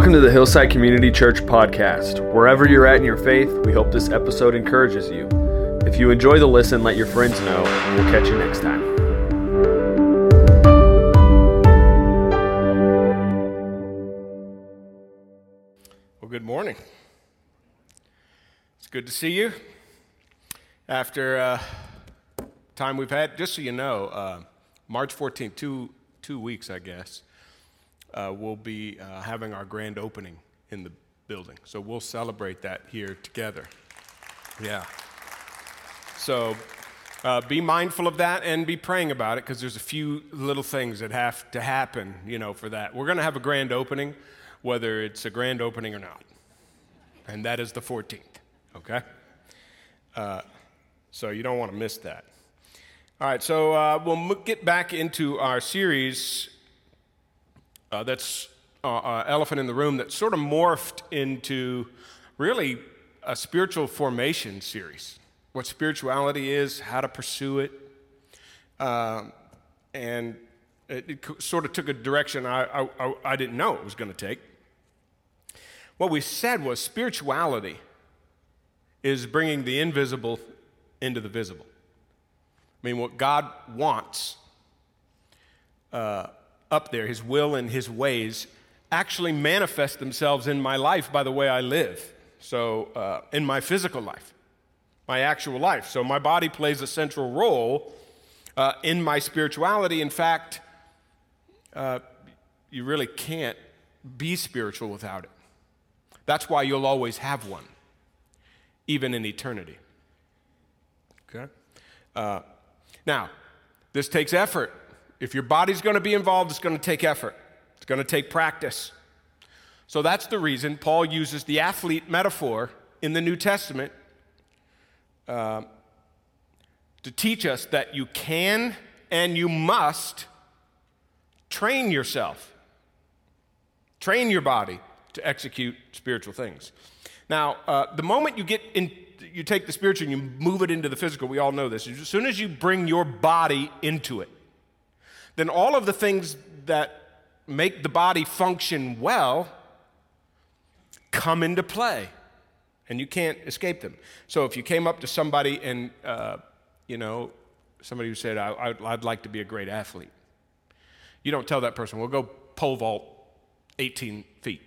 Welcome to the Hillside Community Church podcast. Wherever you're at in your faith, we hope this episode encourages you. If you enjoy the listen, let your friends know, and we'll catch you next time. Well, good morning. It's good to see you. After uh, time we've had, just so you know, uh, March 14th, two, two weeks, I guess, uh, we'll be uh, having our grand opening in the building. So we'll celebrate that here together. Yeah. So uh, be mindful of that and be praying about it because there's a few little things that have to happen, you know, for that. We're going to have a grand opening, whether it's a grand opening or not. And that is the 14th, okay? Uh, so you don't want to miss that. All right, so uh, we'll get back into our series uh, that's uh, uh, elephant in the room that sort of morphed into really a spiritual formation series. What spirituality is, how to pursue it, uh, and it, it, sort of took a direction I, I, I didn't know it was going to take. What we said was spirituality is bringing the invisible into the visible. I mean, what God wants uh, up there, His will and His ways, actually manifest themselves in my life by the way I live. So, uh, in my physical life, my actual life. So, my body plays a central role uh, in my spirituality. In fact, uh, you really can't be spiritual without it. That's why you'll always have one, even in eternity. Okay? Uh, now, this takes effort. If your body's going to be involved, it's going to take effort, it's going to take practice. So that's the reason Paul uses the athlete metaphor in the New Testament uh, to teach us that you can and you must train yourself, train your body to execute spiritual things. Now, uh, the moment you get in, you take the spiritual and you move it into the physical, we all know this. As soon as you bring your body into it, then all of the things that make the body function well come into play. And you can't escape them. So if you came up to somebody and, uh, you know, somebody who said, I, would like to be a great athlete, you don't tell that person, well, go pole vault 18 feet.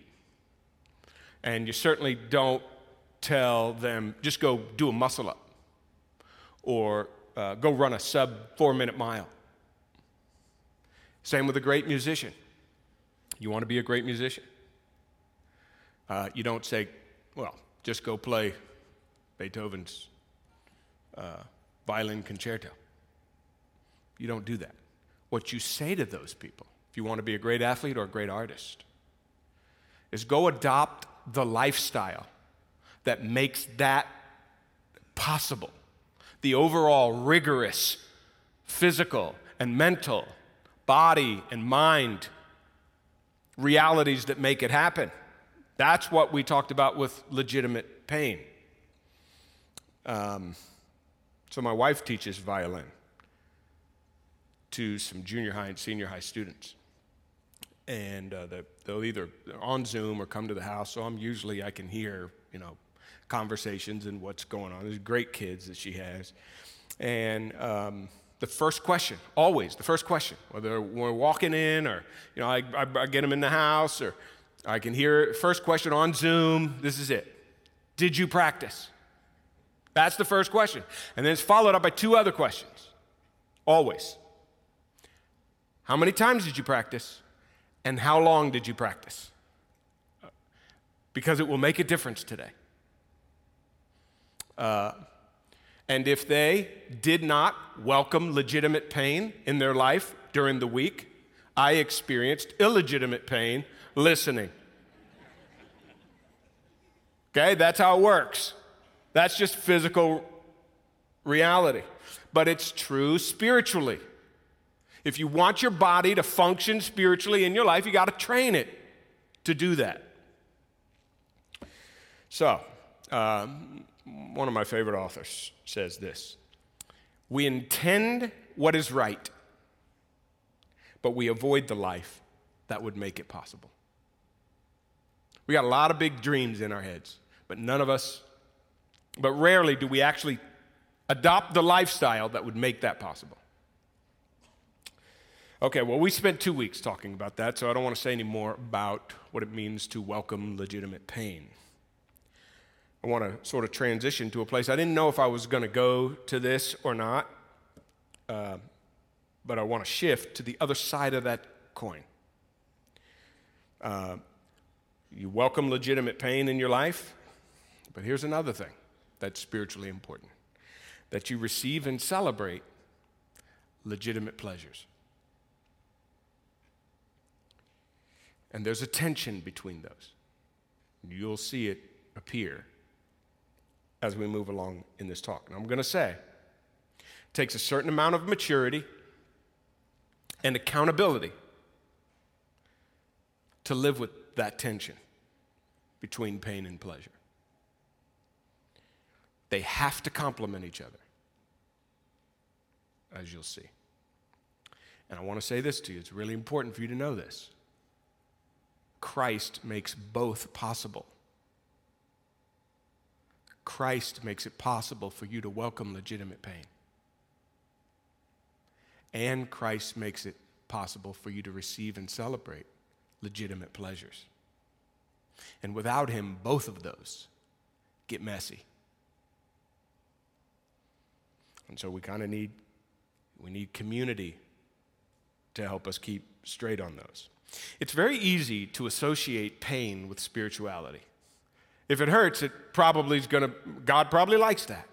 And you certainly don't tell them, just go do a muscle up or uh, go run a sub four minute mile. Same with a great musician. You want to be a great musician? Uh, you don't say, well, just go play Beethoven's uh, violin concerto. You don't do that. What you say to those people, if you want to be a great athlete or a great artist, is go adopt the lifestyle that makes that possible. The overall rigorous physical and mental body and mind realities that make it happen. That's what we talked about with legitimate pain. Um, so, my wife teaches violin to some junior high and senior high students. And uh, they'll either on Zoom or come to the house. So, I'm usually, I can hear, you know, conversations and what's going on. There's great kids that she has. And, um, the first question, always the first question, whether we're walking in or, you know, I, I, I get them in the house or I can hear first question on Zoom. This is it. Did you practice? That's the first question. And then it's followed up by two other questions. Always. How many times did you practice? And how long did you practice? Because it will make a difference today. Uh, and if they did not welcome legitimate pain in their life during the week, I experienced illegitimate pain listening. Okay, that's how it works. That's just physical reality. But it's true spiritually. If you want your body to function spiritually in your life, you got to train it to do that. So, um, one of my favorite authors says this We intend what is right, but we avoid the life that would make it possible. We got a lot of big dreams in our heads, but none of us, but rarely do we actually adopt the lifestyle that would make that possible. Okay, well, we spent two weeks talking about that, so I don't want to say any more about what it means to welcome legitimate pain. I want to sort of transition to a place I didn't know if I was going to go to this or not, uh, but I want to shift to the other side of that coin. Uh, you welcome legitimate pain in your life, but here's another thing that's spiritually important that you receive and celebrate legitimate pleasures. And there's a tension between those. You'll see it appear as we move along in this talk. And I'm going to say, it takes a certain amount of maturity and accountability to live with that tension between pain and pleasure. They have to complement each other, as you'll see. And I want to say this to you it's really important for you to know this. Christ makes both possible. Christ makes it possible for you to welcome legitimate pain. And Christ makes it possible for you to receive and celebrate legitimate pleasures. And without Him, both of those get messy. And so we kind of need we need community to help us keep straight on those. It's very easy to associate pain with spirituality. If it hurts, it probably is going to, God probably likes that.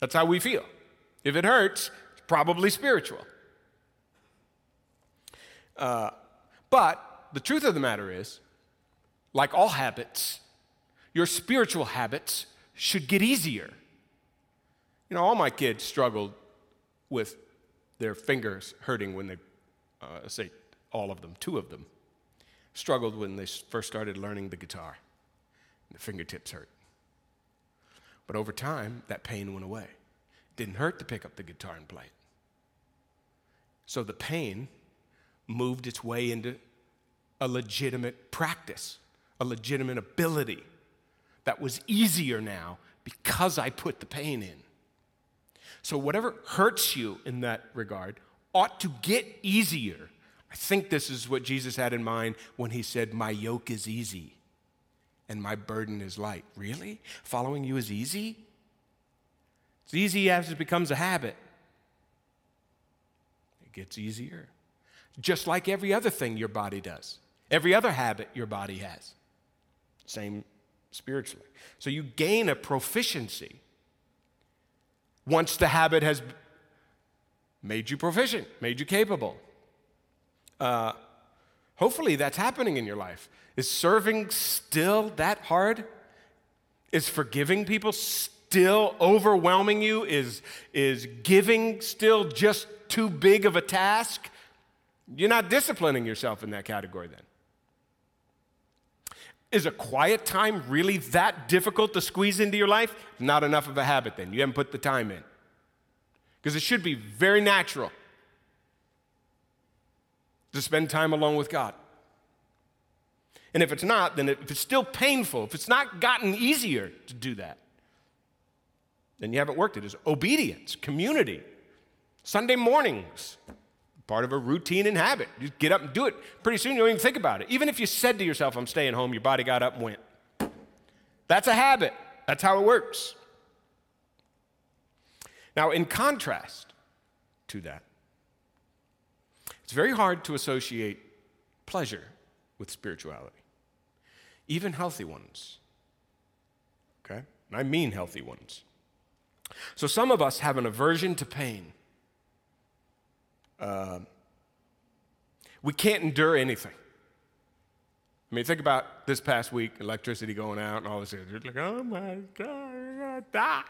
That's how we feel. If it hurts, it's probably spiritual. Uh, but the truth of the matter is, like all habits, your spiritual habits should get easier. You know, all my kids struggled with their fingers hurting when they, uh, say, all of them, two of them, struggled when they first started learning the guitar. The fingertips hurt. But over time, that pain went away. It didn't hurt to pick up the guitar and play it. So the pain moved its way into a legitimate practice, a legitimate ability that was easier now because I put the pain in. So, whatever hurts you in that regard ought to get easier. I think this is what Jesus had in mind when he said, My yoke is easy and my burden is light. Really? Following you is easy? It's easy as it becomes a habit. It gets easier. Just like every other thing your body does, every other habit your body has. Same spiritually. So you gain a proficiency once the habit has made you proficient, made you capable. Uh, hopefully that's happening in your life. Is serving still that hard? Is forgiving people still overwhelming you? Is, is giving still just too big of a task? You're not disciplining yourself in that category then. Is a quiet time really that difficult to squeeze into your life? Not enough of a habit then. You haven't put the time in. Because it should be very natural to spend time alone with God. And if it's not, then if it's still painful, if it's not gotten easier to do that, then you haven't worked it. it. Is obedience, community, Sunday mornings, part of a routine and habit. You get up and do it. Pretty soon you don't even think about it. Even if you said to yourself, I'm staying home, your body got up and went. That's a habit. That's how it works. Now, in contrast to that, it's very hard to associate pleasure with spirituality even healthy ones. Okay? And I mean healthy ones. So some of us have an aversion to pain. Uh, we can't endure anything. I mean, think about this past week, electricity going out and all this. You're like, oh my God, I die.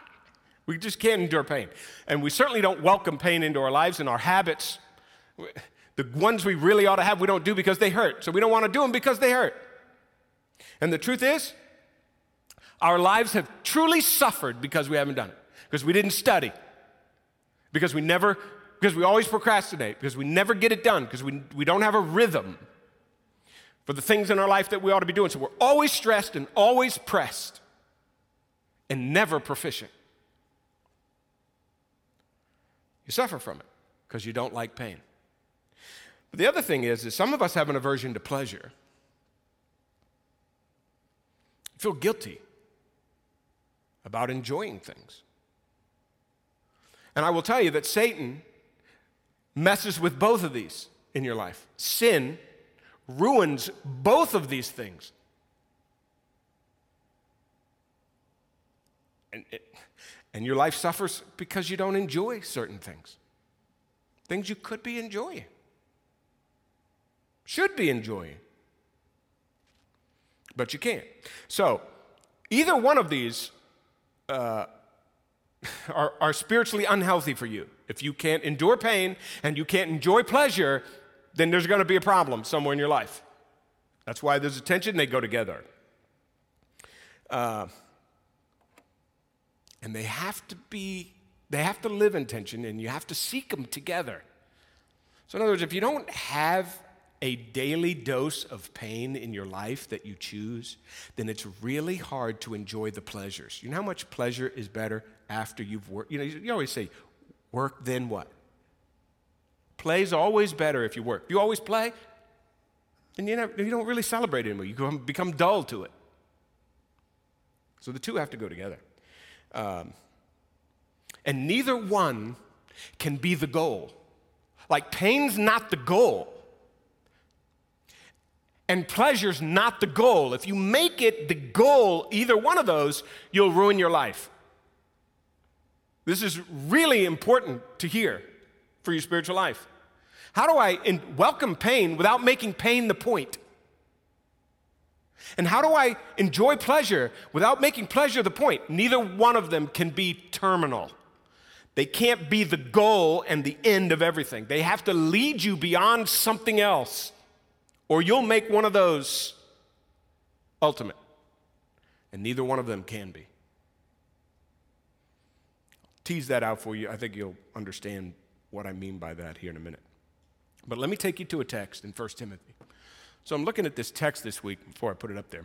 We just can't endure pain. And we certainly don't welcome pain into our lives and our habits. The ones we really ought to have, we don't do because they hurt. So we don't want to do them because they hurt. And the truth is, our lives have truly suffered because we haven't done it, because we didn't study, because we never, because we always procrastinate, because we never get it done, because we, we don't have a rhythm. for the things in our life that we ought to be doing. So we're always stressed and always pressed and never proficient. You suffer from it because you don't like pain. But the other thing is, is some of us have an aversion to pleasure. You feel guilty about enjoying things. And I will tell you that Satan messes with both of these in your life. Sin ruins both of these things. And, it, and your life suffers because you don't enjoy certain things. Things you could be enjoying, should be enjoying, but you can't. So, either one of these uh, are, are spiritually unhealthy for you. If you can't endure pain and you can't enjoy pleasure, then there's going to be a problem somewhere in your life. That's why there's a tension, they go together. Uh, and they have to be, they have to live in tension, and you have to seek them together. So, in other words, if you don't have a daily dose of pain in your life that you choose, then it's really hard to enjoy the pleasures. You know how much pleasure is better after you've worked? You know, you always say, work then what? Play's always better if you work. You always play, and you, never, you don't really celebrate anymore. You become dull to it. So the two have to go together. Um, and neither one can be the goal. Like pain's not the goal and pleasure's not the goal. If you make it the goal, either one of those, you'll ruin your life. This is really important to hear for your spiritual life. How do I welcome pain without making pain the point? And how do I enjoy pleasure without making pleasure the point? Neither one of them can be terminal. They can't be the goal and the end of everything. They have to lead you beyond something else or you'll make one of those ultimate. And neither one of them can be. Tease that out for you. I think you'll understand what I mean by that here in a minute. But let me take you to a text in 1 Timothy. So I'm looking at this text this week before I put it up there.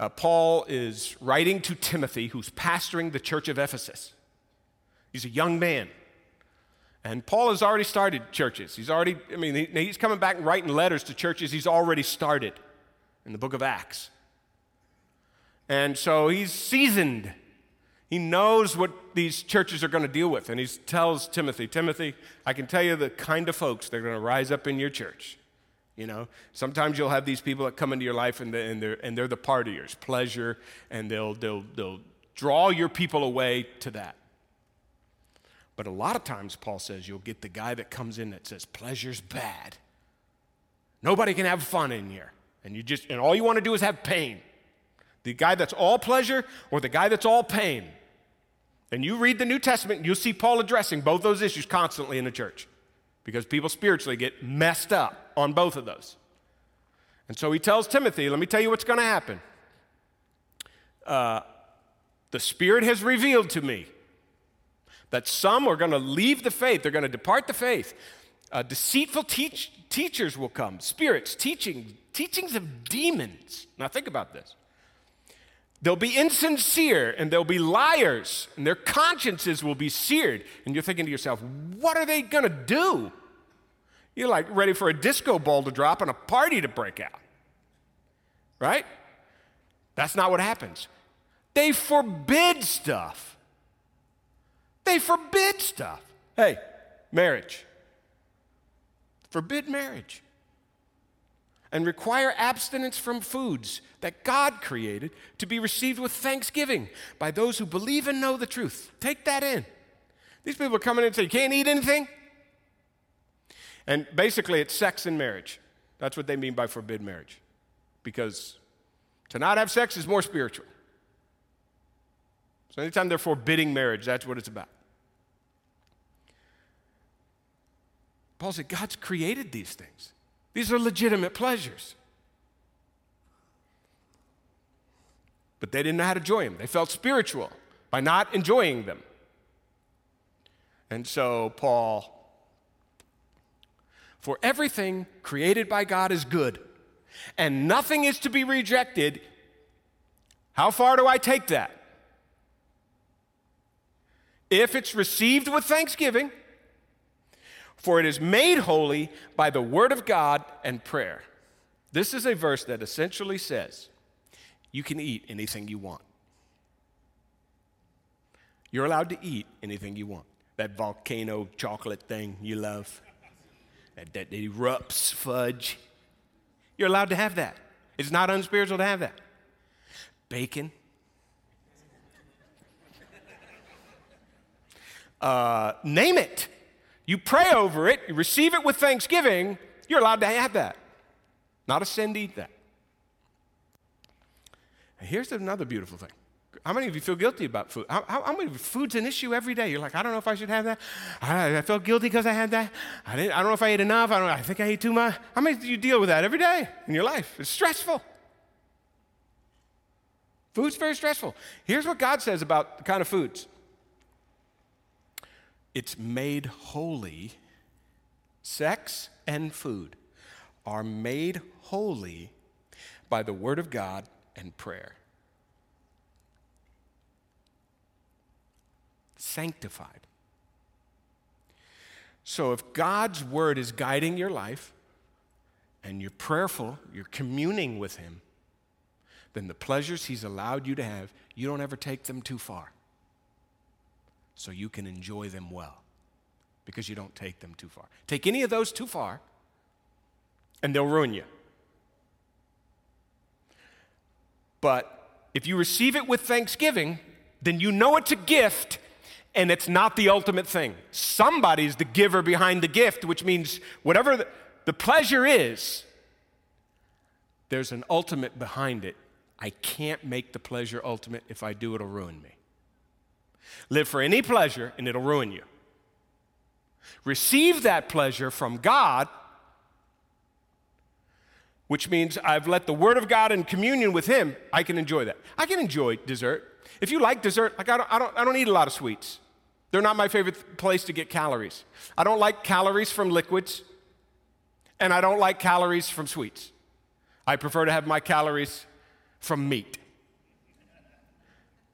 Uh, Paul is writing to Timothy, who's pastoring the church of Ephesus. He's a young man. And Paul has already started churches. He's already, I mean, he, he's coming back and writing letters to churches he's already started in the book of Acts. And so he's seasoned. He knows what these churches are going to deal with. And he tells Timothy, Timothy, I can tell you the kind of folks that are going to rise up in your church. You know, sometimes you'll have these people that come into your life and, the, and, they're, and they're the partiers, pleasure, and they'll, they'll, they'll draw your people away to that. But a lot of times, Paul says, you'll get the guy that comes in that says, pleasure's bad. Nobody can have fun in here. And you just, and all you want to do is have pain. The guy that's all pleasure or the guy that's all pain. And you read the New Testament, you'll see Paul addressing both those issues constantly in the church because people spiritually get messed up on both of those. And so he tells Timothy, let me tell you what's going to happen. Uh, the Spirit has revealed to me that some are going to leave the faith, they're going to depart the faith. Uh, deceitful teach, teachers will come, spirits, teaching, teachings of demons. Now, think about this. They'll be insincere and they'll be liars, and their consciences will be seared. And you're thinking to yourself, what are they going to do? You're like ready for a disco ball to drop and a party to break out. Right? That's not what happens. They forbid stuff. They forbid stuff. Hey, marriage. Forbid marriage. And require abstinence from foods that God created to be received with thanksgiving by those who believe and know the truth. Take that in. These people are coming in and say, You can't eat anything? And basically, it's sex and marriage. That's what they mean by forbid marriage. Because to not have sex is more spiritual. So anytime they're forbidding marriage, that's what it's about. Paul said, God's created these things. These are legitimate pleasures. But they didn't know how to enjoy them. They felt spiritual by not enjoying them. And so, Paul, for everything created by God is good, and nothing is to be rejected, how far do I take that? If it's received with thanksgiving, for it is made holy by the word of God and prayer. This is a verse that essentially says you can eat anything you want. You're allowed to eat anything you want. That volcano chocolate thing you love, that, that erupts fudge. You're allowed to have that. It's not unspiritual to have that. Bacon. Uh, name it. You pray over it, you receive it with thanksgiving, you're allowed to have that. Not a sin to eat that. And here's another beautiful thing. How many of you feel guilty about food? How, how, many food's an issue every day? You're like, I don't know if I should have that. I, I felt guilty because I had that. I, didn't, I don't know if I ate enough. I, don't, I think I ate too much. How many do you deal with that every day in your life? It's stressful. Food's very stressful. Here's what God says about the kind of foods it's made holy. Sex and food are made holy by the Word of God and prayer. Sanctified. So if God's Word is guiding your life and you're prayerful, you're communing with Him, then the pleasures He's allowed you to have, you don't ever take them too far so you can enjoy them well because you don't take them too far. Take any of those too far, and they'll ruin you. But if you receive it with thanksgiving, then you know it's a gift and it's not the ultimate thing. Somebody's the giver behind the gift, which means whatever the, the pleasure is, there's an ultimate behind it. I can't make the pleasure ultimate. If I do, it'll ruin me. Live for any pleasure and it'll ruin you. Receive that pleasure from God, which means I've let the Word of God in communion with Him, I can enjoy that. I can enjoy dessert. If you like dessert, like I don't, I don't, I don't eat a lot of sweets. They're not my favorite place to get calories. I don't like calories from liquids, and I don't like calories from sweets. I prefer to have my calories from meat.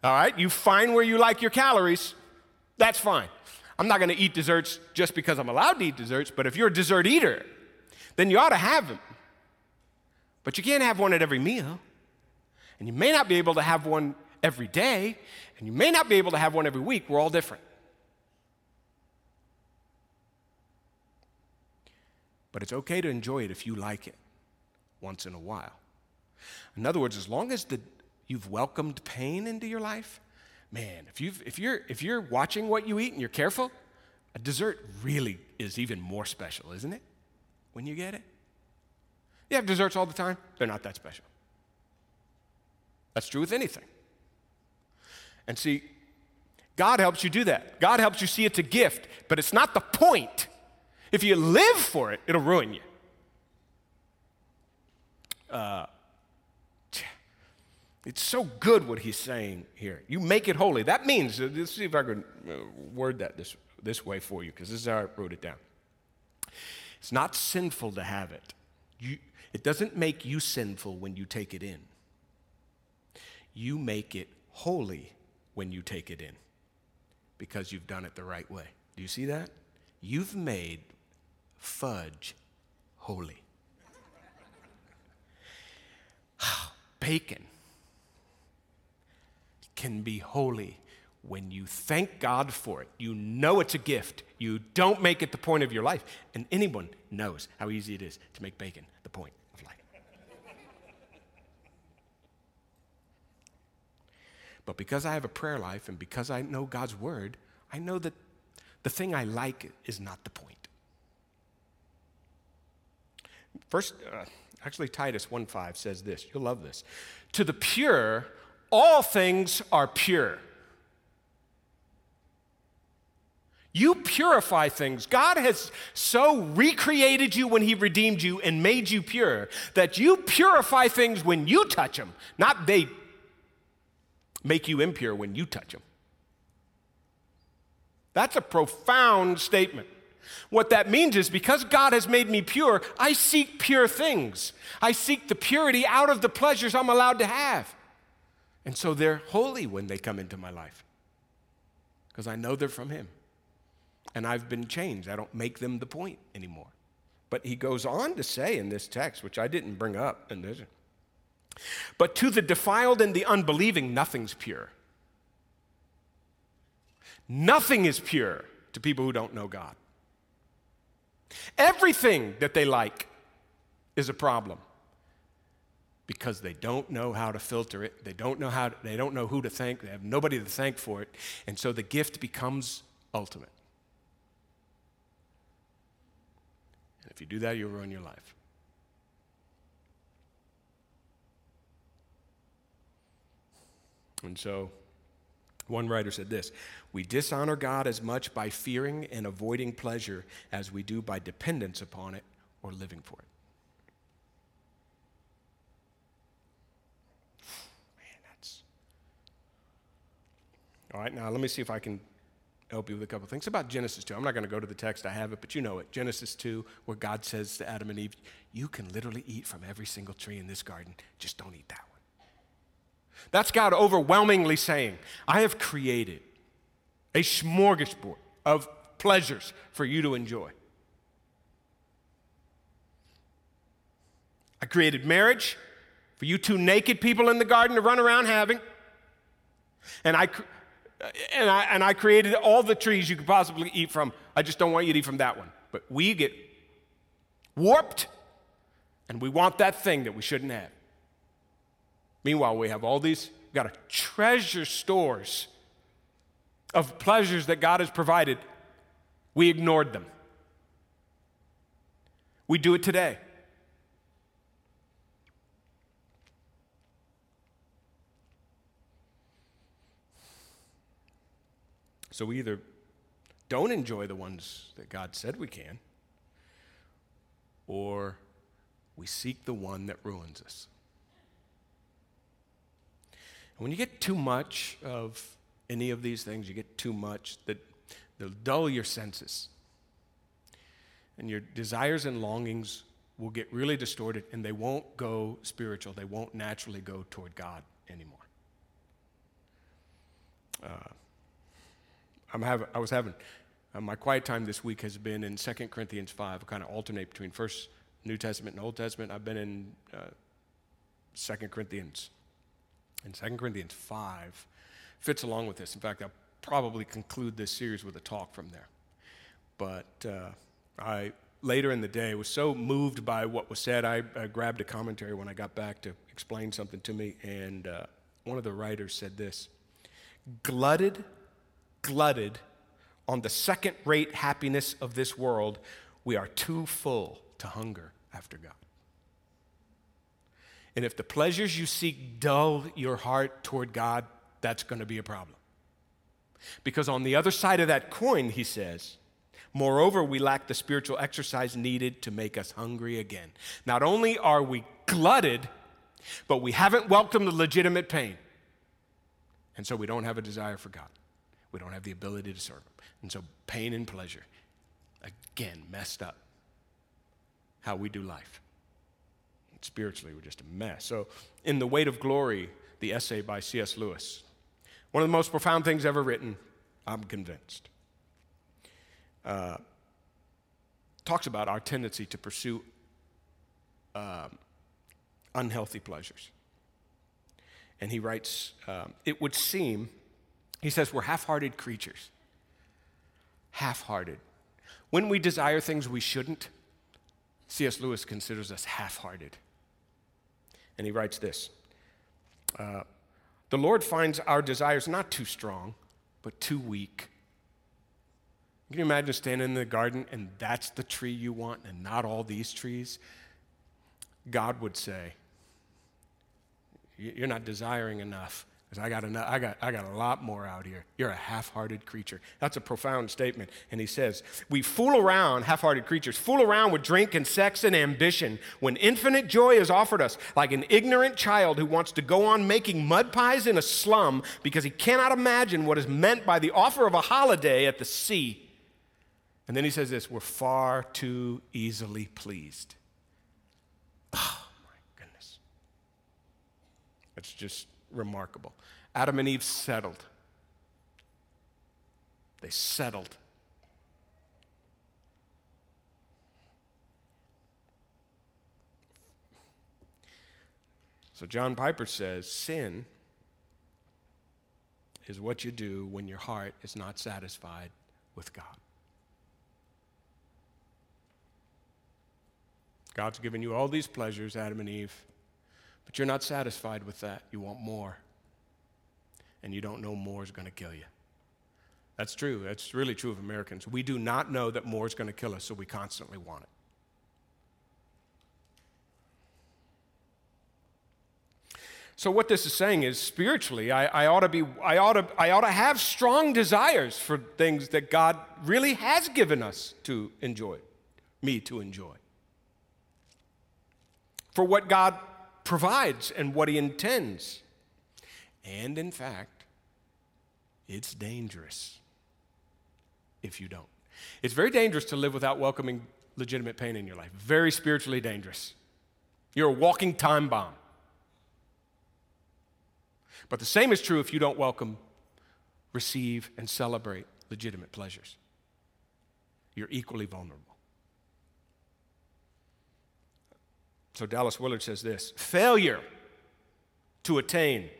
All right, you find where you like your calories, that's fine. I'm not going to eat desserts just because I'm allowed to eat desserts, but if you're a dessert eater, then you ought to have them. But you can't have one at every meal. And you may not be able to have one every day, and you may not be able to have one every week. We're all different. But it's okay to enjoy it if you like it once in a while. In other words, as long as the you've welcomed pain into your life, man, if, you've, if, you're, if you're watching what you eat and you're careful, a dessert really is even more special, isn't it? When you get it. You have desserts all the time, they're not that special. That's true with anything. And see, God helps you do that. God helps you see it's a gift, but it's not the point. If you live for it, it'll ruin you. Uh, it's so good what he's saying here. You make it holy. That means, uh, let's see if I can uh, word that this, this way for you, because this is how I wrote it down. It's not sinful to have it. You, it doesn't make you sinful when you take it in. You make it holy when you take it in because you've done it the right way. Do you see that? You've made fudge holy. Bacon can be holy when you thank God for it. You know it's a gift. You don't make it the point of your life. And anyone knows how easy it is to make bacon the point of life. but because I have a prayer life and because I know God's word, I know that the thing I like is not the point. First, uh, actually, Titus 1.5 says this. You'll love this. To the pure, all things are pure. You purify things. God has so recreated you when He redeemed you and made you pure that you purify things when you touch them, not they make you impure when you touch them. That's a profound statement. What that means is because God has made me pure, I seek pure things. I seek the purity out of the pleasures I'm allowed to have. And so they're holy when they come into my life because I know they're from Him. And I've been changed. I don't make them the point anymore. But he goes on to say in this text, which I didn't bring up in this, but to the defiled and the unbelieving, nothing's pure. Nothing is pure to people who don't know God. Everything that they like is a problem because they don't know how to filter it. They don't know how to, they don't know who to thank. They have nobody to thank for it. And so the gift becomes ultimate. And if you do that, you'll ruin your life. And so one writer said this We dishonor God as much by fearing and avoiding pleasure as we do by dependence upon it or living for it. All right, now let me see if I can help you with a couple things about Genesis 2. I'm not going to go to the text, I have it, but you know it. Genesis 2, where God says to Adam and Eve, You can literally eat from every single tree in this garden, just don't eat that one. That's God overwhelmingly saying, I have created a smorgasbord of pleasures for you to enjoy. I created marriage for you two naked people in the garden to run around having. And I, and I, and I created all the trees you could possibly eat from. I just don't want you to eat from that one. But we get warped and we want that thing that we shouldn't have. Meanwhile, we have all these, we've got a treasure stores of pleasures that God has provided. We ignored them. We do it today. So we either don't enjoy the ones that God said we can, or we seek the one that ruins us. And when you get too much of any of these things, you get too much that they'll dull your senses. And your desires and longings will get really distorted and they won't go spiritual. They won't naturally go toward God anymore. Uh, I'm having, I was having, uh, my quiet time this week has been in 2 Corinthians 5. I kind of alternate between First New Testament and Old Testament. I've been in uh, 2 Corinthians. And 2 Corinthians 5 fits along with this. In fact, I'll probably conclude this series with a talk from there. But uh, I, later in the day, was so moved by what was said, I, I, grabbed a commentary when I got back to explain something to me. And uh, one of the writers said this glutted glutted on the second rate happiness of this world, we are too full to hunger after God. And if the pleasures you seek dull your heart toward God, that's going to be a problem. Because on the other side of that coin, he says, moreover, we lack the spiritual exercise needed to make us hungry again. Not only are we glutted, but we haven't welcomed the legitimate pain. And so we don't have a desire for God. We don't have the ability to serve Him. And so pain and pleasure, again, messed up how we do life. Spiritually, we're just a mess. So, in The Weight of Glory, the essay by C.S. Lewis, one of the most profound things ever written, I'm convinced. Uh, talks about our tendency to pursue um, unhealthy pleasures. And he writes, um, It would seem he says we're half hearted creatures. Half hearted. When we desire things we shouldn't, C.S. Lewis considers us half hearted. And he writes this uh, The Lord finds our desires not too strong, but too weak. Can you imagine standing in the garden and that's the tree you want and not all these trees? God would say, You're not desiring enough. I got, enough, I, got, I got a lot more out here. You're a half hearted creature. That's a profound statement. And he says, We fool around, half hearted creatures, fool around with drink and sex and ambition when infinite joy is offered us, like an ignorant child who wants to go on making mud pies in a slum because he cannot imagine what is meant by the offer of a holiday at the sea. And then he says this we're far too easily pleased. Oh, my goodness. That's just remarkable. Adam and Eve settled. They settled. So John Piper says sin is what you do when your heart is not satisfied with God. God's given you all these pleasures, Adam and Eve, but you're not satisfied with that. You want more. And you don't know more is going to kill you. That's true. That's really true of Americans. We do not know that more is going to kill us, so we constantly want it. So what this is saying is spiritually, I, I, ought to be, I ought to, I ought to have strong desires for things that God really has given us to enjoy, me to enjoy. For what God provides and what He intends. And in fact, it's dangerous if you don't. It's very dangerous to live without welcoming legitimate pain in your life. Very spiritually dangerous. You're a walking time bomb. But the same is true if you don't welcome, receive, and celebrate legitimate pleasures. You're equally vulnerable. So Dallas Willard says this failure to attain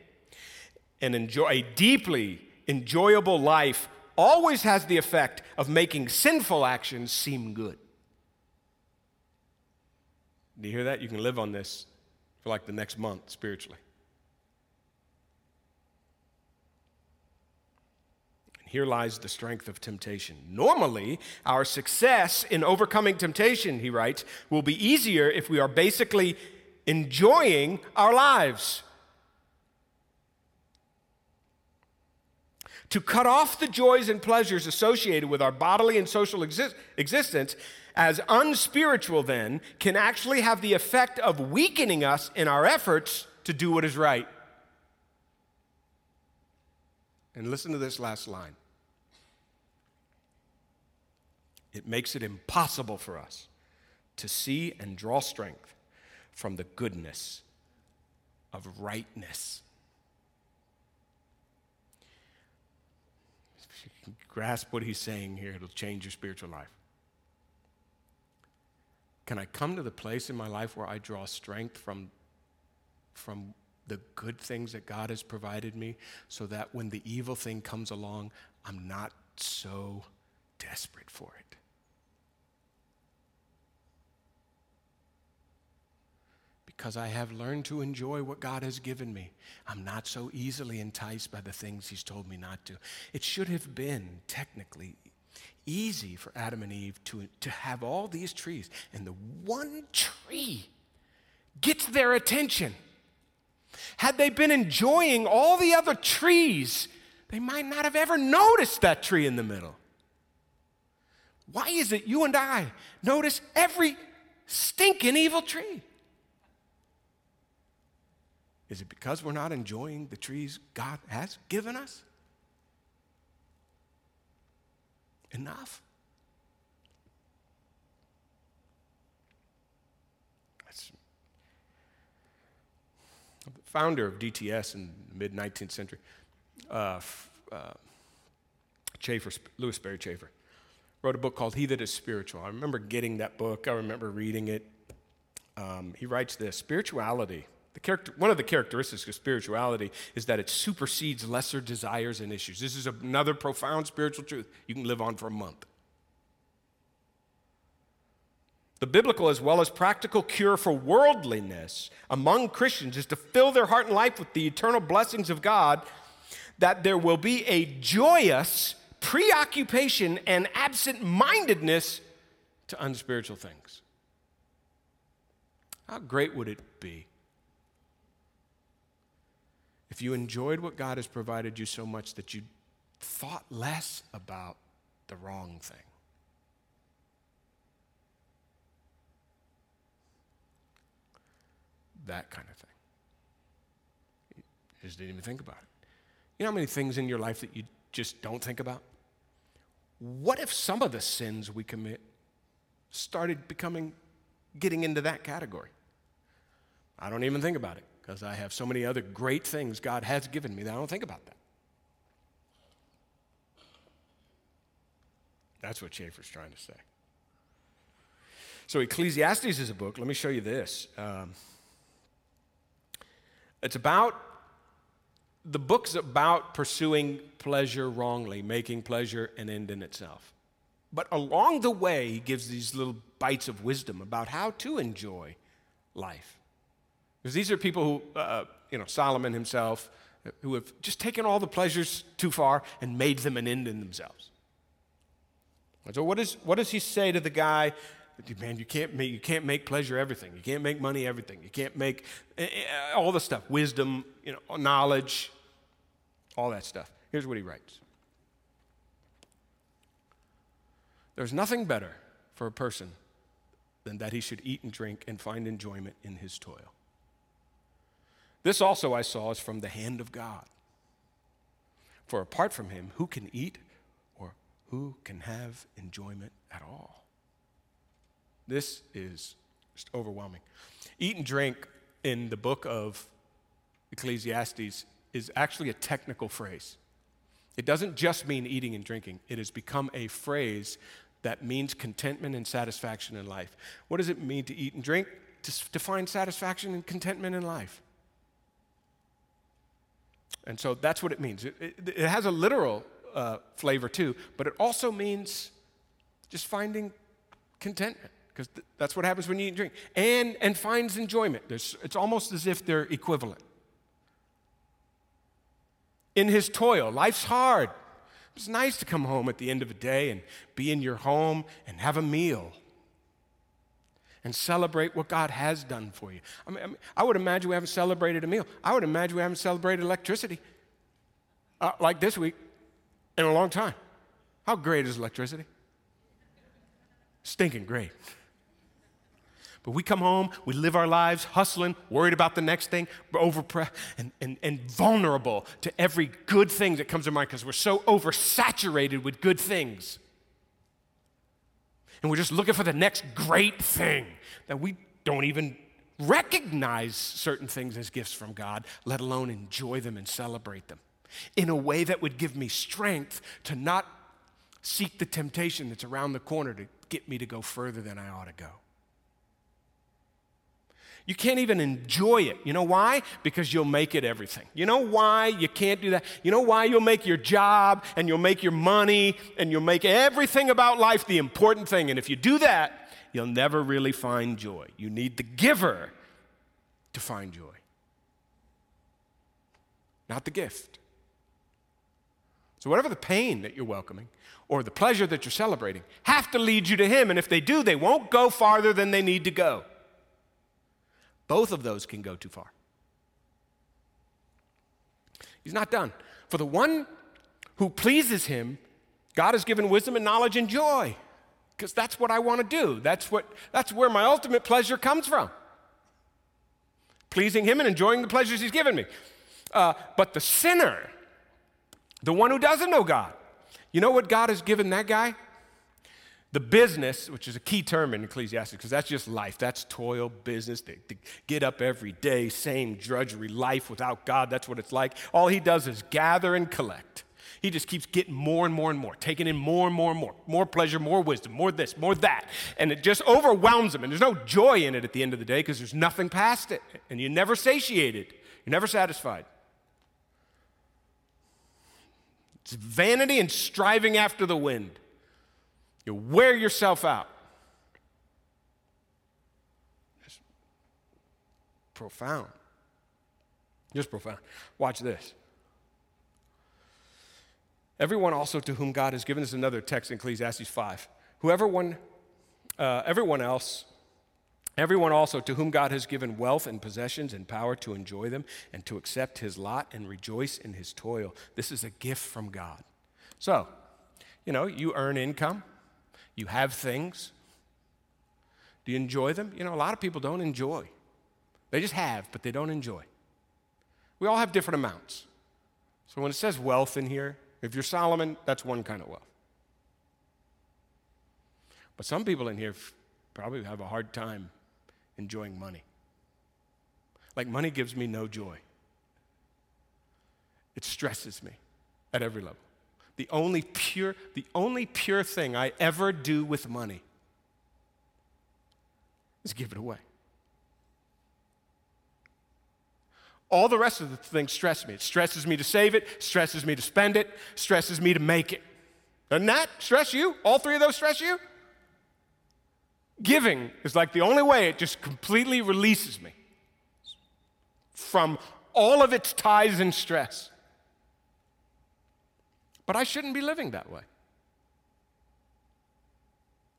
and enjoy a deeply enjoyable life always has the effect of making sinful actions seem good. Do you hear that? You can live on this for like the next month spiritually. Here lies the strength of temptation. Normally, our success in overcoming temptation, he writes, will be easier if we are basically enjoying our lives. To cut off the joys and pleasures associated with our bodily and social exist- existence as unspiritual, then, can actually have the effect of weakening us in our efforts to do what is right. And listen to this last line it makes it impossible for us to see and draw strength from the goodness of rightness. If you can grasp what he's saying here, it'll change your spiritual life. Can I come to the place in my life where I draw strength from, from the good things that God has provided me so that when the evil thing comes along, I'm not so desperate for it? because I have learned to enjoy what God has given me. I'm not so easily enticed by the things He's told me not to. It should have been technically easy for Adam and Eve to, to have all these trees, and the one tree gets their attention. Had they been enjoying all the other trees, they might not have ever noticed that tree in the middle. Why is it you and I notice every stinking evil tree? Is it because we're not enjoying the trees God has given us? Enough. That's the founder of DTS in the mid 19th century, uh, uh, Chafer, Lewis Sperry Chafer, wrote a book called He That Is Spiritual. I remember getting that book, I remember reading it. Um, he writes this spirituality the character, one of the characteristics of spirituality is that it supersedes lesser desires and issues. This is another profound spiritual truth you can live on for a month. The biblical as well as practical cure for worldliness among Christians is to fill their heart and life with the eternal blessings of God, that there will be a joyous preoccupation and absent mindedness to unspiritual things. How great would it be if you enjoyed what God has provided you so much that you thought less about the wrong thing. That kind of thing. You just didn't even think about it. You know how many things in your life that you just don't think about? what if some of the sins we commit started becoming, getting into that category? I don't even think about it because I have so many other great things God has given me that I don't think about that. That's what Chafer's trying to say. So, Ecclesiastes is a book. Let me show you this. Um, it's about, the book's about pursuing pleasure wrongly, making pleasure an end in itself. But along the way, he gives these little bites of wisdom about how to enjoy life. Because these are people who, uh, you know, Solomon himself, who have just taken all the pleasures too far and made them an end in themselves. And so, what, is, what does he say to the guy? Man, you can't, make, you can't make pleasure everything. You can't make money everything. You can't make eh, eh, all the stuff wisdom, you know, knowledge, all that stuff. Here's what he writes There's nothing better for a person than that he should eat and drink and find enjoyment in his toil. This also I saw is from the hand of God. For apart from him, who can eat or who can have enjoyment at all? This is just overwhelming. Eat and drink in the book of Ecclesiastes is actually a technical phrase. It doesn't just mean eating and drinking, it has become a phrase that means contentment and satisfaction in life. What does it mean to eat and drink? To, to find satisfaction and contentment in life. And so that's what it means. It, it, it has a literal uh, flavor too, but it also means just finding contentment because th- that's what happens when you eat and drink, and and finds enjoyment. There's, it's almost as if they're equivalent. In his toil, life's hard. It's nice to come home at the end of a day and be in your home and have a meal and celebrate what God has done for you. I, mean, I would imagine we haven't celebrated a meal. I would imagine we haven't celebrated electricity uh, like this week in a long time. How great is electricity? Stinking great. But we come home, we live our lives hustling, worried about the next thing, over and, and, and vulnerable to every good thing that comes to mind because we're so oversaturated with good things and we're just looking for the next great thing that we don't even recognize certain things as gifts from God, let alone enjoy them and celebrate them in a way that would give me strength to not seek the temptation that's around the corner to get me to go further than I ought to go. You can't even enjoy it. You know why? Because you'll make it everything. You know why you can't do that? You know why you'll make your job and you'll make your money and you'll make everything about life the important thing. And if you do that, you'll never really find joy. You need the giver to find joy, not the gift. So, whatever the pain that you're welcoming or the pleasure that you're celebrating have to lead you to Him. And if they do, they won't go farther than they need to go. Both of those can go too far. He's not done. For the one who pleases him, God has given wisdom and knowledge and joy. Because that's what I want to do. That's, what, that's where my ultimate pleasure comes from. Pleasing him and enjoying the pleasures he's given me. Uh, but the sinner, the one who doesn't know God, you know what God has given that guy? The business, which is a key term in Ecclesiastes, because that's just life. That's toil, business. They, they get up every day, same drudgery, life without God. That's what it's like. All he does is gather and collect. He just keeps getting more and more and more, taking in more and more and more, more pleasure, more wisdom, more this, more that. And it just overwhelms him. And there's no joy in it at the end of the day because there's nothing past it. And you're never satiated, you're never satisfied. It's vanity and striving after the wind. You wear yourself out. It's profound. Just profound. Watch this. Everyone also to whom God has given, this is another text in Ecclesiastes 5. Whoever one, uh, everyone else, everyone also to whom God has given wealth and possessions and power to enjoy them and to accept his lot and rejoice in his toil. This is a gift from God. So, you know, you earn income, you have things. Do you enjoy them? You know, a lot of people don't enjoy. They just have, but they don't enjoy. We all have different amounts. So when it says wealth in here, if you're Solomon, that's one kind of wealth. But some people in here probably have a hard time enjoying money. Like, money gives me no joy, it stresses me at every level. The only pure, the only pure thing I ever do with money is give it away. All the rest of the things stress me. It stresses me to save it, stresses me to spend it, stresses me to make it. Doesn't that stress you? All three of those stress you? Giving is like the only way it just completely releases me from all of its ties and stress. But I shouldn't be living that way.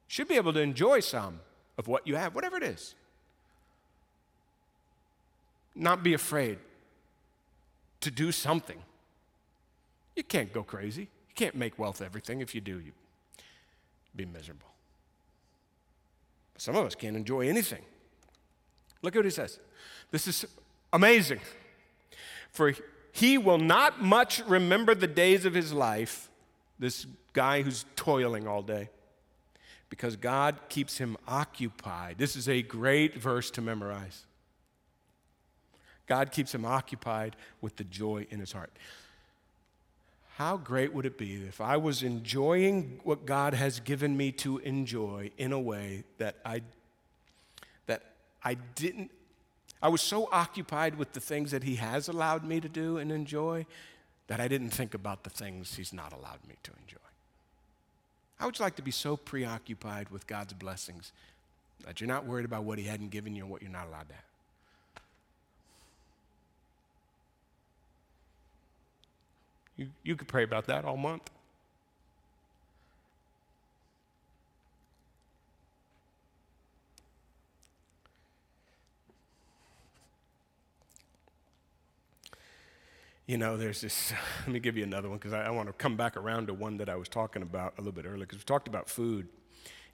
Should be able to enjoy some of what you have, whatever it is. Not be afraid to do something. You can't go crazy. You can't make wealth everything. If you do, you be miserable. Some of us can't enjoy anything. Look at what he says. This is amazing. For he will not much remember the days of his life, this guy who's toiling all day, because God keeps him occupied. This is a great verse to memorize. God keeps him occupied with the joy in his heart. How great would it be if I was enjoying what God has given me to enjoy in a way that I that I didn't I was so occupied with the things that he has allowed me to do and enjoy that I didn't think about the things he's not allowed me to enjoy. How would you like to be so preoccupied with God's blessings that you're not worried about what he hadn't given you and what you're not allowed to have? You, you could pray about that all month. You know, there's this, let me give you another one because I, I want to come back around to one that I was talking about a little bit earlier because we talked about food.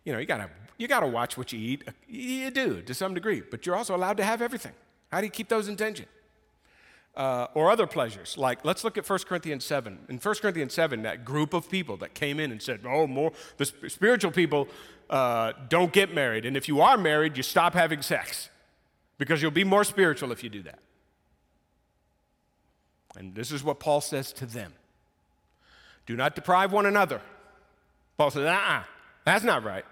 You know, you gotta, you gotta watch what you eat. You do to some degree, but you're also allowed to have everything. How do you keep those in tension? Uh, or other pleasures. Like, let's look at 1 Corinthians 7. In 1 Corinthians 7, that group of people that came in and said, Oh, more, the spiritual people uh, don't get married. And if you are married, you stop having sex because you'll be more spiritual if you do that. And this is what Paul says to them Do not deprive one another. Paul says, uh uh-uh, that's not right.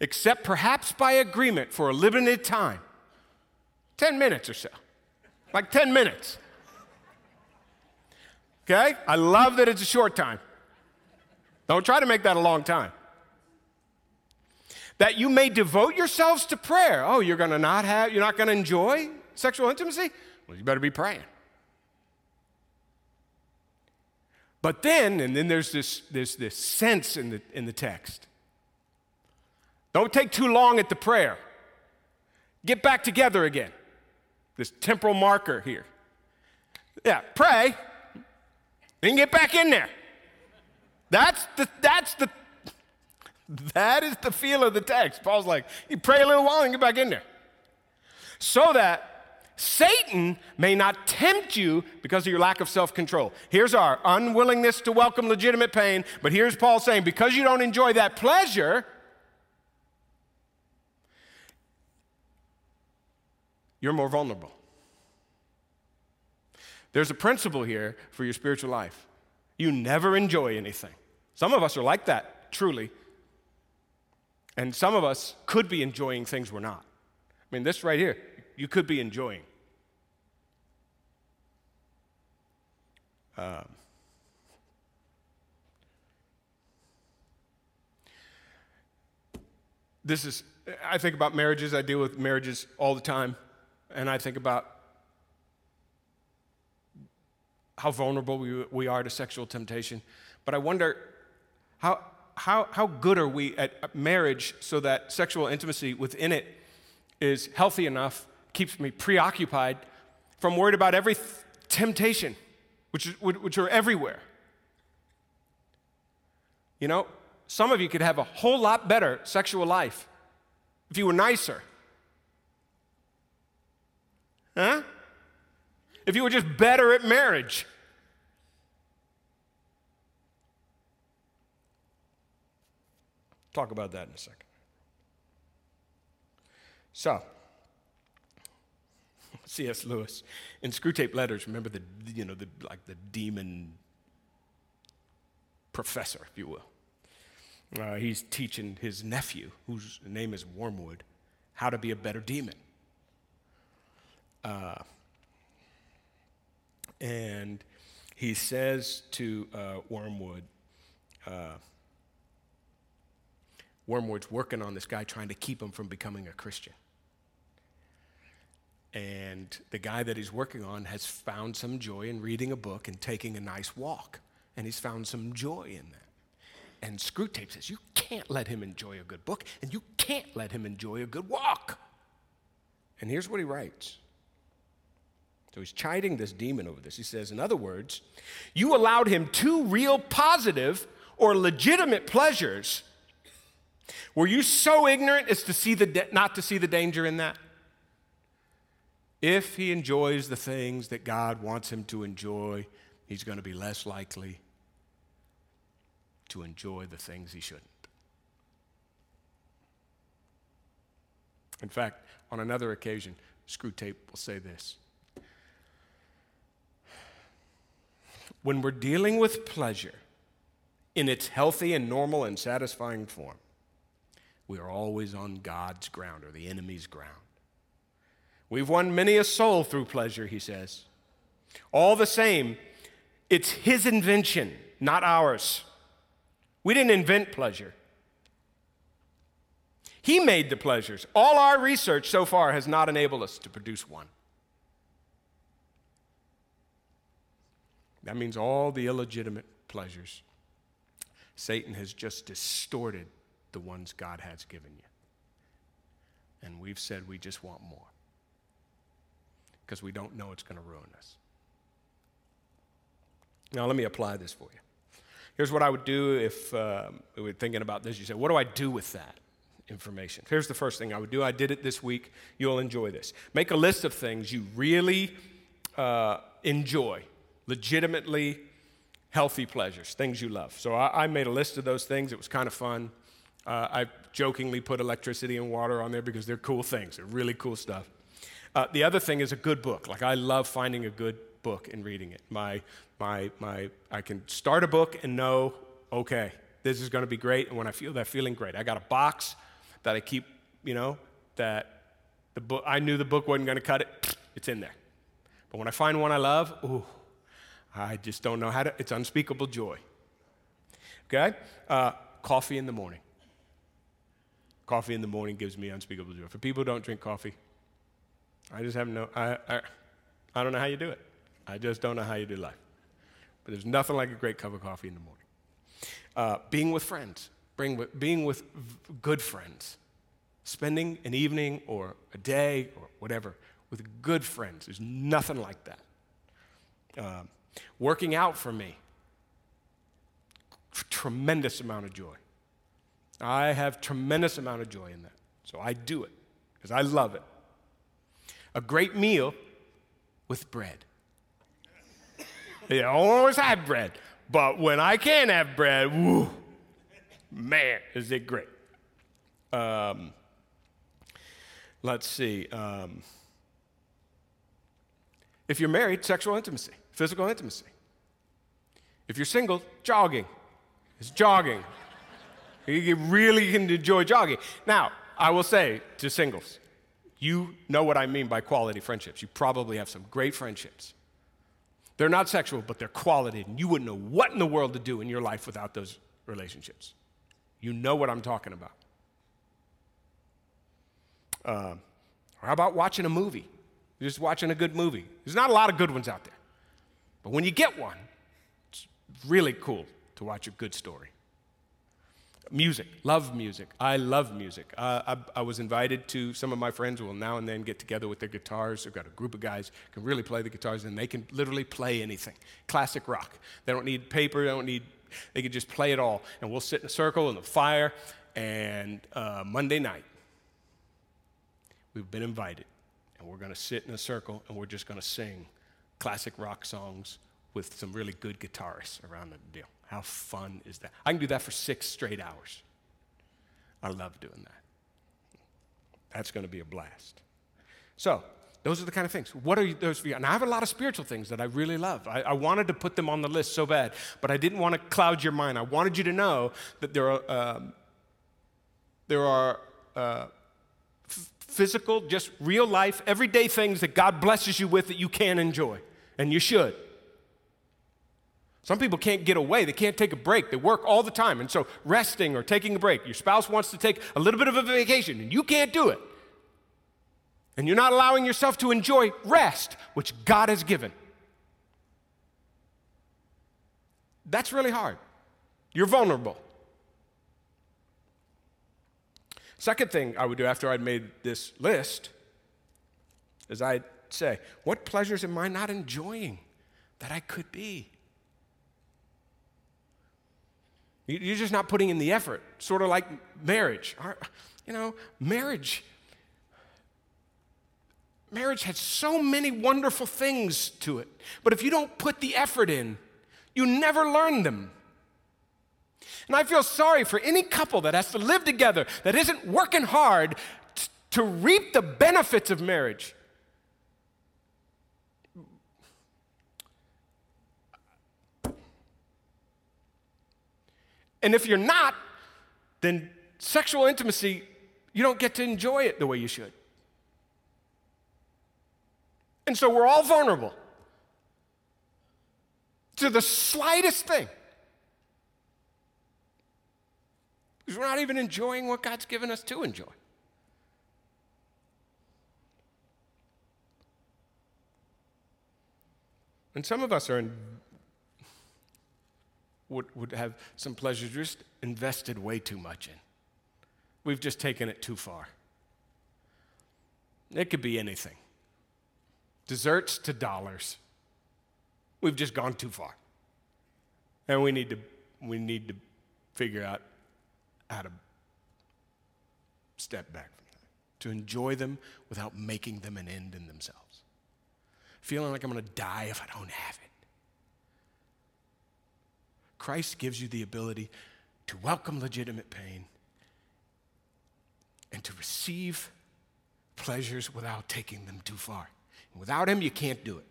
Except perhaps by agreement for a limited time 10 minutes or so. Like 10 minutes. Okay? I love that it's a short time. Don't try to make that a long time. That you may devote yourselves to prayer. Oh, you're going to not have, you're not going to enjoy sexual intimacy? Well, you better be praying. But then, and then there's this, this, this sense in the, in the text. Don't take too long at the prayer. Get back together again. This temporal marker here. Yeah, pray, then get back in there. That's the, that's the, that is the feel of the text. Paul's like, you pray a little while and get back in there. So that Satan may not tempt you because of your lack of self control. Here's our unwillingness to welcome legitimate pain, but here's Paul saying, because you don't enjoy that pleasure, you're more vulnerable. There's a principle here for your spiritual life. You never enjoy anything. Some of us are like that, truly. And some of us could be enjoying things we're not. I mean, this right here, you could be enjoying. Um, this is, I think about marriages. I deal with marriages all the time. And I think about how vulnerable we, we are to sexual temptation. But I wonder how, how, how good are we at marriage so that sexual intimacy within it is healthy enough, keeps me preoccupied from worried about every th- temptation, which, which are everywhere. You know, some of you could have a whole lot better sexual life if you were nicer. Huh? If you were just better at marriage. Talk about that in a second. So, C.S. Lewis in Screwtape Letters, remember the, you know, the, like the demon professor, if you will. Uh, he's teaching his nephew, whose name is Wormwood, how to be a better demon. Uh, and he says to uh, Wormwood, uh, Wormwood's working on this guy, trying to keep him from becoming a Christian. And the guy that he's working on has found some joy in reading a book and taking a nice walk. And he's found some joy in that. And Screwtape says, You can't let him enjoy a good book, and you can't let him enjoy a good walk. And here's what he writes. So he's chiding this demon over this. He says, In other words, you allowed him two real positive or legitimate pleasures. Were you so ignorant as to see the de- not to see the danger in that? If he enjoys the things that God wants him to enjoy, he's going to be less likely to enjoy the things he shouldn't. In fact, on another occasion, Screwtape will say this When we're dealing with pleasure in its healthy and normal and satisfying form, we are always on God's ground or the enemy's ground. We've won many a soul through pleasure, he says. All the same, it's his invention, not ours. We didn't invent pleasure. He made the pleasures. All our research so far has not enabled us to produce one. That means all the illegitimate pleasures. Satan has just distorted the ones God has given you. And we've said we just want more because we don't know it's going to ruin us. Now, let me apply this for you. Here's what I would do if uh, we were thinking about this. You say, What do I do with that information? Here's the first thing I would do. I did it this week. You'll enjoy this. Make a list of things you really uh, enjoy, legitimately healthy pleasures, things you love. So I, I, made a list of those things. It was kind of fun. Uh, I jokingly put electricity and water on there because they're cool things, they're really cool stuff. Uh, the other thing is a good book. Like, I love finding a good book and reading it. My, my, my, I can start a book and know, okay, this is going to be great. And when I feel that feeling great, I got a box that I keep, you know, that the book, I knew the book wasn't going to cut it. It's in there. But when I find one I love, ooh, I just don't know how to, it's unspeakable joy. Okay? Uh, coffee in the morning. Coffee in the morning gives me unspeakable joy. For people who don't drink coffee, I just have no, I, I, I don't know how you do it. I just don't know how you do life. But there's nothing like a great cup of coffee in the morning. Uh, being with friends, with, being with good friends, spending an evening or a day or whatever with good friends. There's nothing like that. Uh, working out for me, tremendous amount of joy. I have tremendous amount of joy in that. So I do it because I love it. A great meal with bread. I always have bread, but when I can't have bread, woo, man, is it great. Um, let's see. Um, if you're married, sexual intimacy, physical intimacy. If you're single, jogging. It's jogging. You really can enjoy jogging. Now, I will say to singles, you know what I mean by quality friendships. You probably have some great friendships. They're not sexual, but they're quality, and you wouldn't know what in the world to do in your life without those relationships. You know what I'm talking about. Uh, how about watching a movie? You're just watching a good movie. There's not a lot of good ones out there. But when you get one, it's really cool to watch a good story. Music, love music. I love music. Uh, I, I, was invited to some of my friends will now and then get together with their guitars. They've got a group of guys can really play the guitars, and they can literally play anything. Classic rock. They don't need paper. They don't need. They can just play it all. And we'll sit in a circle in the fire. And uh, Monday night, we've been invited, and we're going to sit in a circle, and we're just going to sing classic rock songs with some really good guitarists around the deal. How fun is that? I can do that for six straight hours. I love doing that. That's going to be a blast. So, those are the kind of things. What are those for you? And I have a lot of spiritual things that I really love. I, I, wanted to put them on the list so bad, but I didn't want to cloud your mind. I wanted you to know that there are, um, there are uh, f- physical, just real life, everyday things that God blesses you with that you can enjoy, and you should. Some people can't get away. They can't take a break. They work all the time. And so, resting or taking a break, your spouse wants to take a little bit of a vacation, and you can't do it and you're not allowing yourself to enjoy rest, which God has given. That's really hard. You're vulnerable. Second thing I would do after I'd made this list is I'd say, What pleasures am I not enjoying that I could be? You're just not putting in the effort, sort of like marriage. You know, marriage Marriage has so many wonderful things to it. But if you don't put the effort in, you never learn them. And I feel sorry for any couple that has to live together that isn't working hard t- to reap the benefits of marriage. And if you're not, then sexual intimacy, you don't get to enjoy it the way you should. And so we're all vulnerable to the slightest thing. Because we're not even enjoying what God's given us to enjoy. And some of us are in, would, would have some pleasures just invested way too much in. We've just taken it too far. It could be anything desserts to dollars. We've just gone too far. And we need to, we need to figure out how to step back from that, to enjoy them without making them an end in themselves. Feeling like I'm going to die if I don't have it. Christ gives you the ability to welcome legitimate pain and to receive pleasures without taking them too far. Without Him, you can't do it.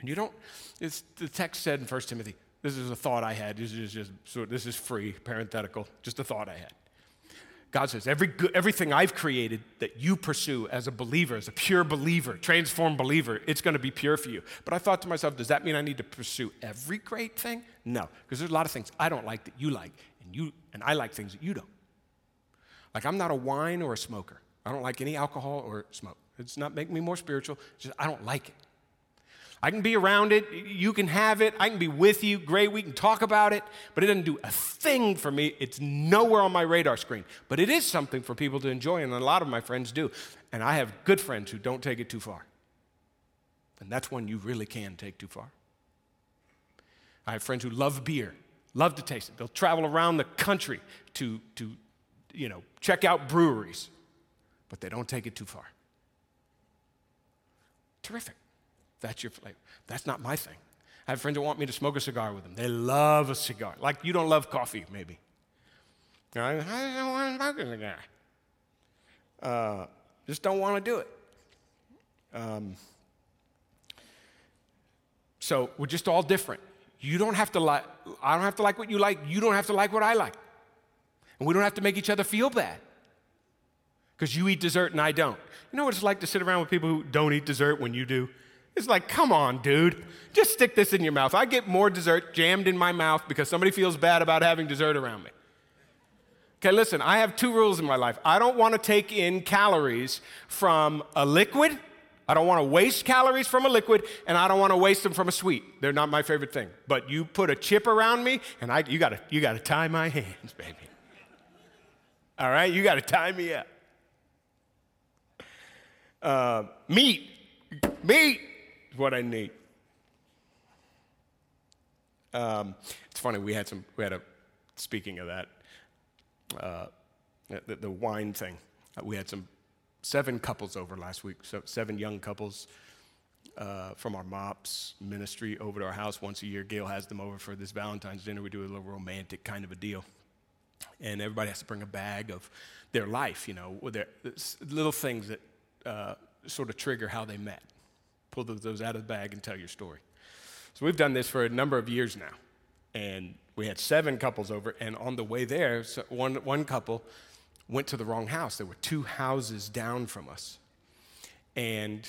And you don't, it's, the text said in 1 Timothy, this is a thought I had. This is just, so this is free, parenthetical, just a thought I had. God says, Every everything I've created that you pursue as a believer, as a pure believer, transformed believer, it's going to be pure for you. But I thought to myself, does that mean I need to pursue every great thing? No, because there's a lot of things I don't like that you like, and you and I like things that you don't. Like, I'm not a wine or a smoker. I don't like any alcohol or smoke. It's not making me more spiritual. Just I don't like it. I can be around it. You can have it. I can be with you. Great. We can talk about it. But it doesn't do a thing for me. It's nowhere on my radar screen. But it is something for people to enjoy, and a lot of my friends do. And I have good friends who don't take it too far. And that's when you really can take too far. I have friends who love beer, love to taste it. They'll travel around the country to, to you know, check out breweries, but they don't take it too far. Terrific. That's your flavor. That's not my thing. I have friends that want me to smoke a cigar with them. They love a cigar. Like you don't love coffee, maybe. I don't want to smoke a cigar. Uh, just don't want to do it. Um, so we're just all different. You don't have to like, I don't have to like what you like. You don't have to like what I like. And we don't have to make each other feel bad because you eat dessert and I don't. You know what it's like to sit around with people who don't eat dessert when you do? It's like, come on, dude. Just stick this in your mouth. I get more dessert jammed in my mouth because somebody feels bad about having dessert around me. Okay, listen, I have two rules in my life. I don't want to take in calories from a liquid. I don't want to waste calories from a liquid, and I don't want to waste them from a sweet. They're not my favorite thing. But you put a chip around me, and I, you got you got to tie my hands, baby. All right, you got to tie me up. Uh, meat, meat what I need. Um, it's funny. We had some. We had a. Speaking of that, uh, the, the, wine thing. Uh, we had some seven couples over last week. So seven young couples. uh, from our MOPS ministry over to our house once a year. Gail has them over for this Valentine's dinner. We do a little romantic kind of a deal. And everybody has to bring a bag of their life, you know, their little things that uh, sort of trigger how they met. Pull those out of the bag and tell your story. So we've done this for a number of years now. And we had seven couples over, and on the way there, so one, one couple went to the wrong house. There were two houses down from us. And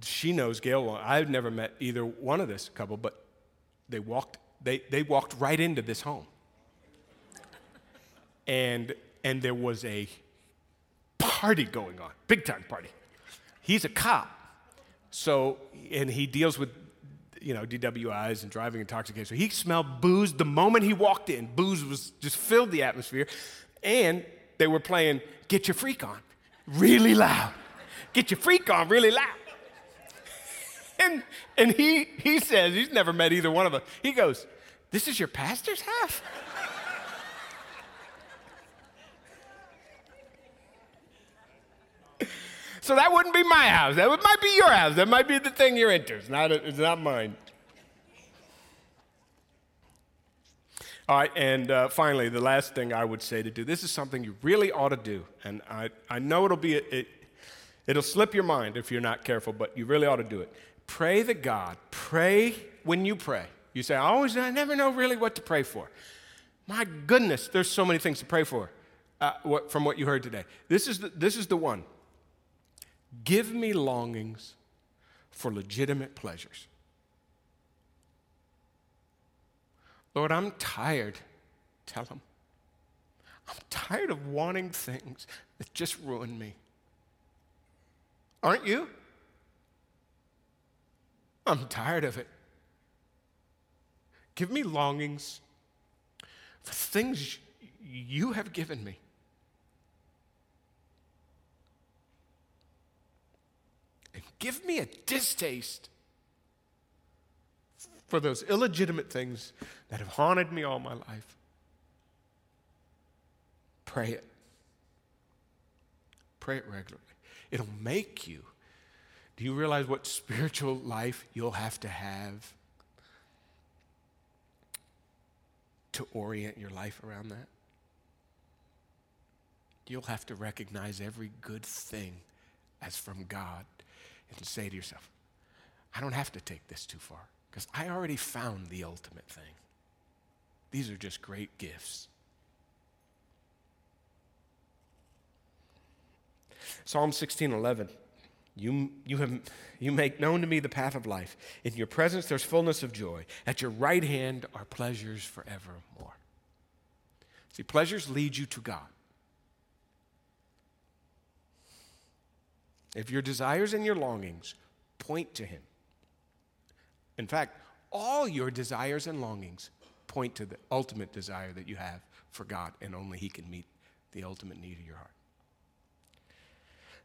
she knows Gail well. I've never met either one of this couple, but they walked, they, they walked right into this home. And, and there was a party going on, big time party. He's a cop. So, and he deals with, you know, DWIs and driving intoxication. So he smelled booze the moment he walked in. Booze was just filled the atmosphere. And they were playing Get Your Freak On really loud. Get Your Freak On really loud. And, and he, he says, he's never met either one of us. He goes, This is your pastor's house? So that wouldn't be my house. That might be your house. That might be the thing you're into. It's not, it's not mine. All right, and uh, finally, the last thing I would say to do this is something you really ought to do. And I, I know it'll be, it, it'll slip your mind if you're not careful, but you really ought to do it. Pray that God, pray when you pray. You say, I always, I never know really what to pray for. My goodness, there's so many things to pray for uh, what, from what you heard today. This is, the, this is the one. Give me longings for legitimate pleasures. Lord, I'm tired. Tell him. I'm tired of wanting things that just ruin me. Aren't you? I'm tired of it. Give me longings for things you have given me. And give me a distaste for those illegitimate things that have haunted me all my life. Pray it. Pray it regularly. It'll make you do you realize what spiritual life you'll have to have to orient your life around that? You'll have to recognize every good thing as from God and say to yourself, I don't have to take this too far because I already found the ultimate thing. These are just great gifts. Psalm 16 11. You, you, have, you make known to me the path of life. In your presence there's fullness of joy. At your right hand are pleasures forevermore. See, pleasures lead you to God. If your desires and your longings point to Him, in fact, all your desires and longings point to the ultimate desire that you have for God, and only He can meet the ultimate need of your heart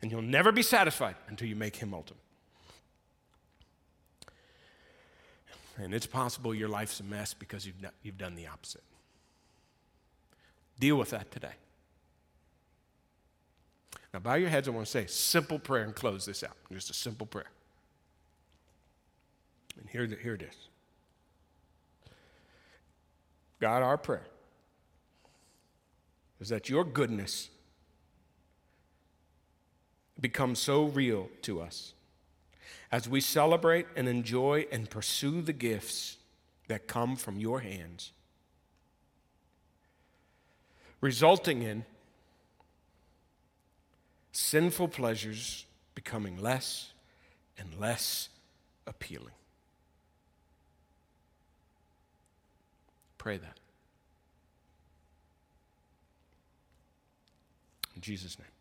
and you'll never be satisfied until you make Him ultimate. And it's possible your life's a mess because you've, not, you've done the opposite. Deal with that today. Now, bow your heads. I want to say simple prayer and close this out. Just a simple prayer. And here, here it is God, our prayer is that your goodness becomes so real to us as we celebrate and enjoy and pursue the gifts that come from your hands, resulting in sinful pleasures becoming less and less appealing. Pray that. In Jesus' name.